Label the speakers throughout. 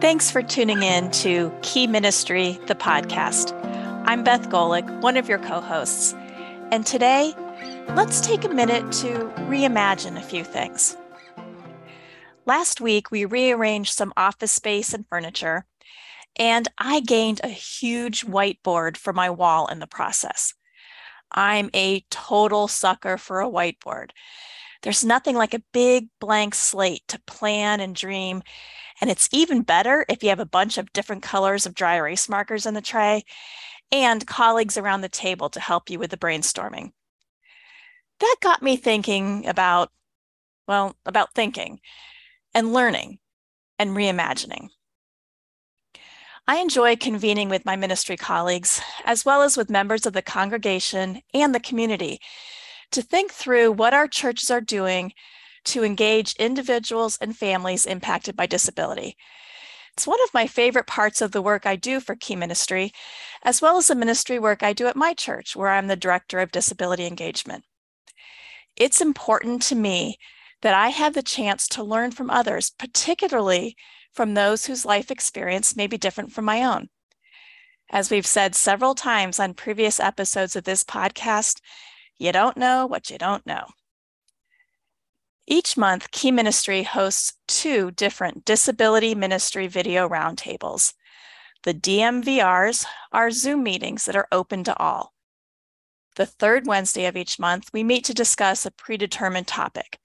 Speaker 1: Thanks for tuning in to Key Ministry, the podcast. I'm Beth Golik, one of your co hosts. And today, let's take a minute to reimagine a few things. Last week, we rearranged some office space and furniture, and I gained a huge whiteboard for my wall in the process. I'm a total sucker for a whiteboard. There's nothing like a big blank slate to plan and dream. And it's even better if you have a bunch of different colors of dry erase markers in the tray and colleagues around the table to help you with the brainstorming. That got me thinking about, well, about thinking and learning and reimagining. I enjoy convening with my ministry colleagues, as well as with members of the congregation and the community, to think through what our churches are doing to engage individuals and families impacted by disability. It's one of my favorite parts of the work I do for Key Ministry, as well as the ministry work I do at my church, where I'm the director of disability engagement. It's important to me that I have the chance to learn from others, particularly from those whose life experience may be different from my own. As we've said several times on previous episodes of this podcast, you don't know what you don't know. Each month, Key Ministry hosts two different disability ministry video roundtables. The DMVRs are Zoom meetings that are open to all. The third Wednesday of each month, we meet to discuss a predetermined topic.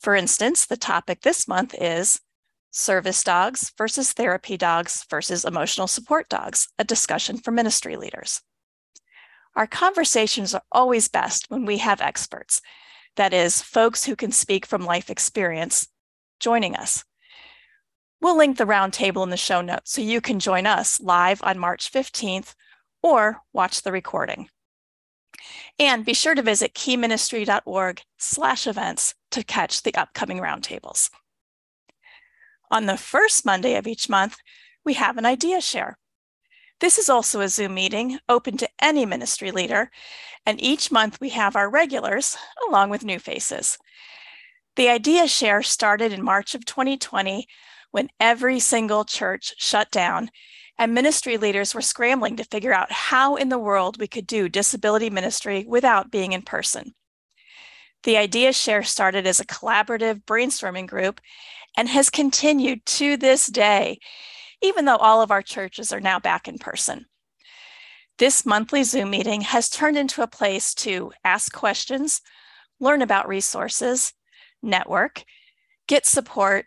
Speaker 1: For instance, the topic this month is service dogs versus therapy dogs versus emotional support dogs, a discussion for ministry leaders. Our conversations are always best when we have experts, that is, folks who can speak from life experience, joining us. We'll link the roundtable in the show notes so you can join us live on March 15th or watch the recording. And be sure to visit keyministry.org slash events to catch the upcoming roundtables. On the first Monday of each month, we have an idea share. This is also a Zoom meeting open to any ministry leader, and each month we have our regulars along with new faces. The idea share started in March of 2020 when every single church shut down and ministry leaders were scrambling to figure out how in the world we could do disability ministry without being in person. The idea share started as a collaborative brainstorming group and has continued to this day even though all of our churches are now back in person. This monthly Zoom meeting has turned into a place to ask questions, learn about resources, network, get support,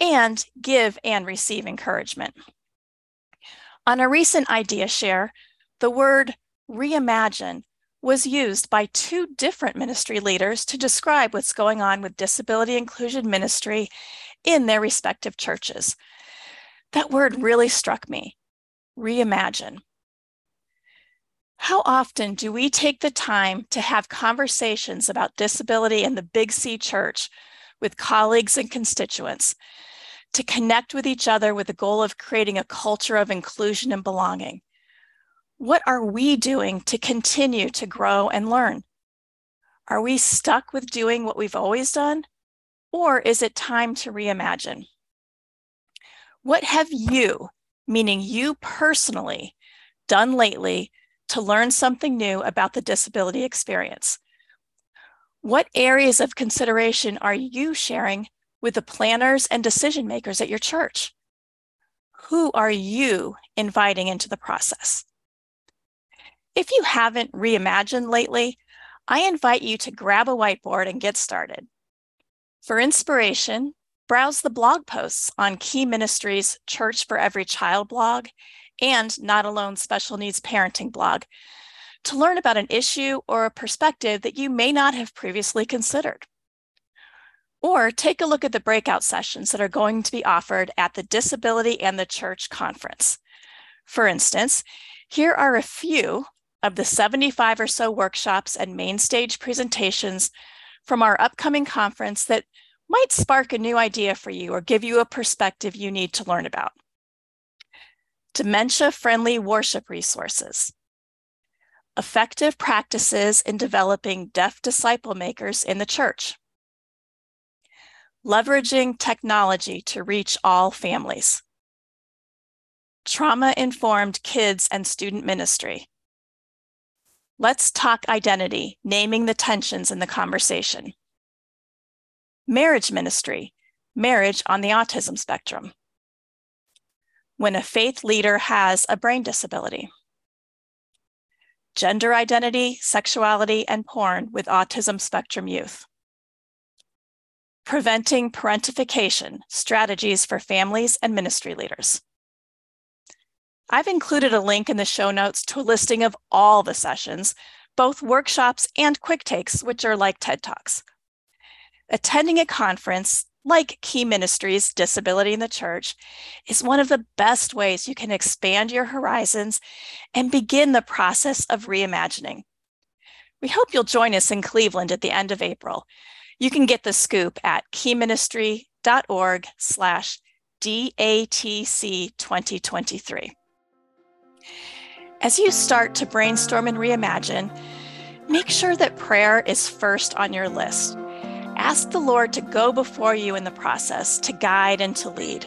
Speaker 1: and give and receive encouragement. On a recent idea share, the word reimagine was used by two different ministry leaders to describe what's going on with disability inclusion ministry in their respective churches. That word really struck me reimagine. How often do we take the time to have conversations about disability in the Big C church with colleagues and constituents, to connect with each other with the goal of creating a culture of inclusion and belonging? What are we doing to continue to grow and learn? Are we stuck with doing what we've always done? Or is it time to reimagine? What have you, meaning you personally, done lately to learn something new about the disability experience? What areas of consideration are you sharing with the planners and decision makers at your church? Who are you inviting into the process? If you haven't reimagined lately, I invite you to grab a whiteboard and get started. For inspiration, Browse the blog posts on Key Ministries' Church for Every Child blog and Not Alone Special Needs Parenting blog to learn about an issue or a perspective that you may not have previously considered. Or take a look at the breakout sessions that are going to be offered at the Disability and the Church conference. For instance, here are a few of the 75 or so workshops and main stage presentations from our upcoming conference that might spark a new idea for you or give you a perspective you need to learn about. Dementia friendly worship resources. Effective practices in developing deaf disciple makers in the church. Leveraging technology to reach all families. trauma informed kids and student ministry. Let's talk identity, naming the tensions in the conversation. Marriage ministry, marriage on the autism spectrum. When a faith leader has a brain disability. Gender identity, sexuality, and porn with autism spectrum youth. Preventing parentification, strategies for families and ministry leaders. I've included a link in the show notes to a listing of all the sessions, both workshops and quick takes, which are like TED Talks. Attending a conference like Key Ministries Disability in the Church is one of the best ways you can expand your horizons and begin the process of reimagining. We hope you'll join us in Cleveland at the end of April. You can get the scoop at keyministry.org slash DATC 2023. As you start to brainstorm and reimagine, make sure that prayer is first on your list. Ask the Lord to go before you in the process, to guide and to lead.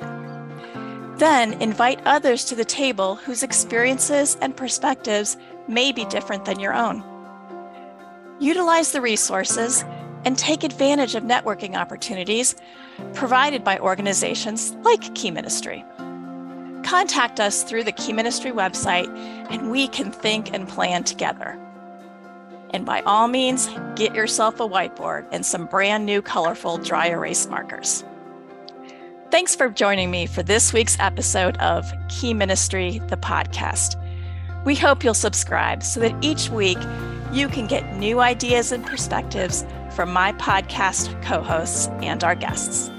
Speaker 1: Then invite others to the table whose experiences and perspectives may be different than your own. Utilize the resources and take advantage of networking opportunities provided by organizations like Key Ministry contact us through the Key Ministry website and we can think and plan together. And by all means, get yourself a whiteboard and some brand new colorful dry erase markers. Thanks for joining me for this week's episode of Key Ministry, the podcast. We hope you'll subscribe so that each week you can get new ideas and perspectives from my podcast co hosts and our guests.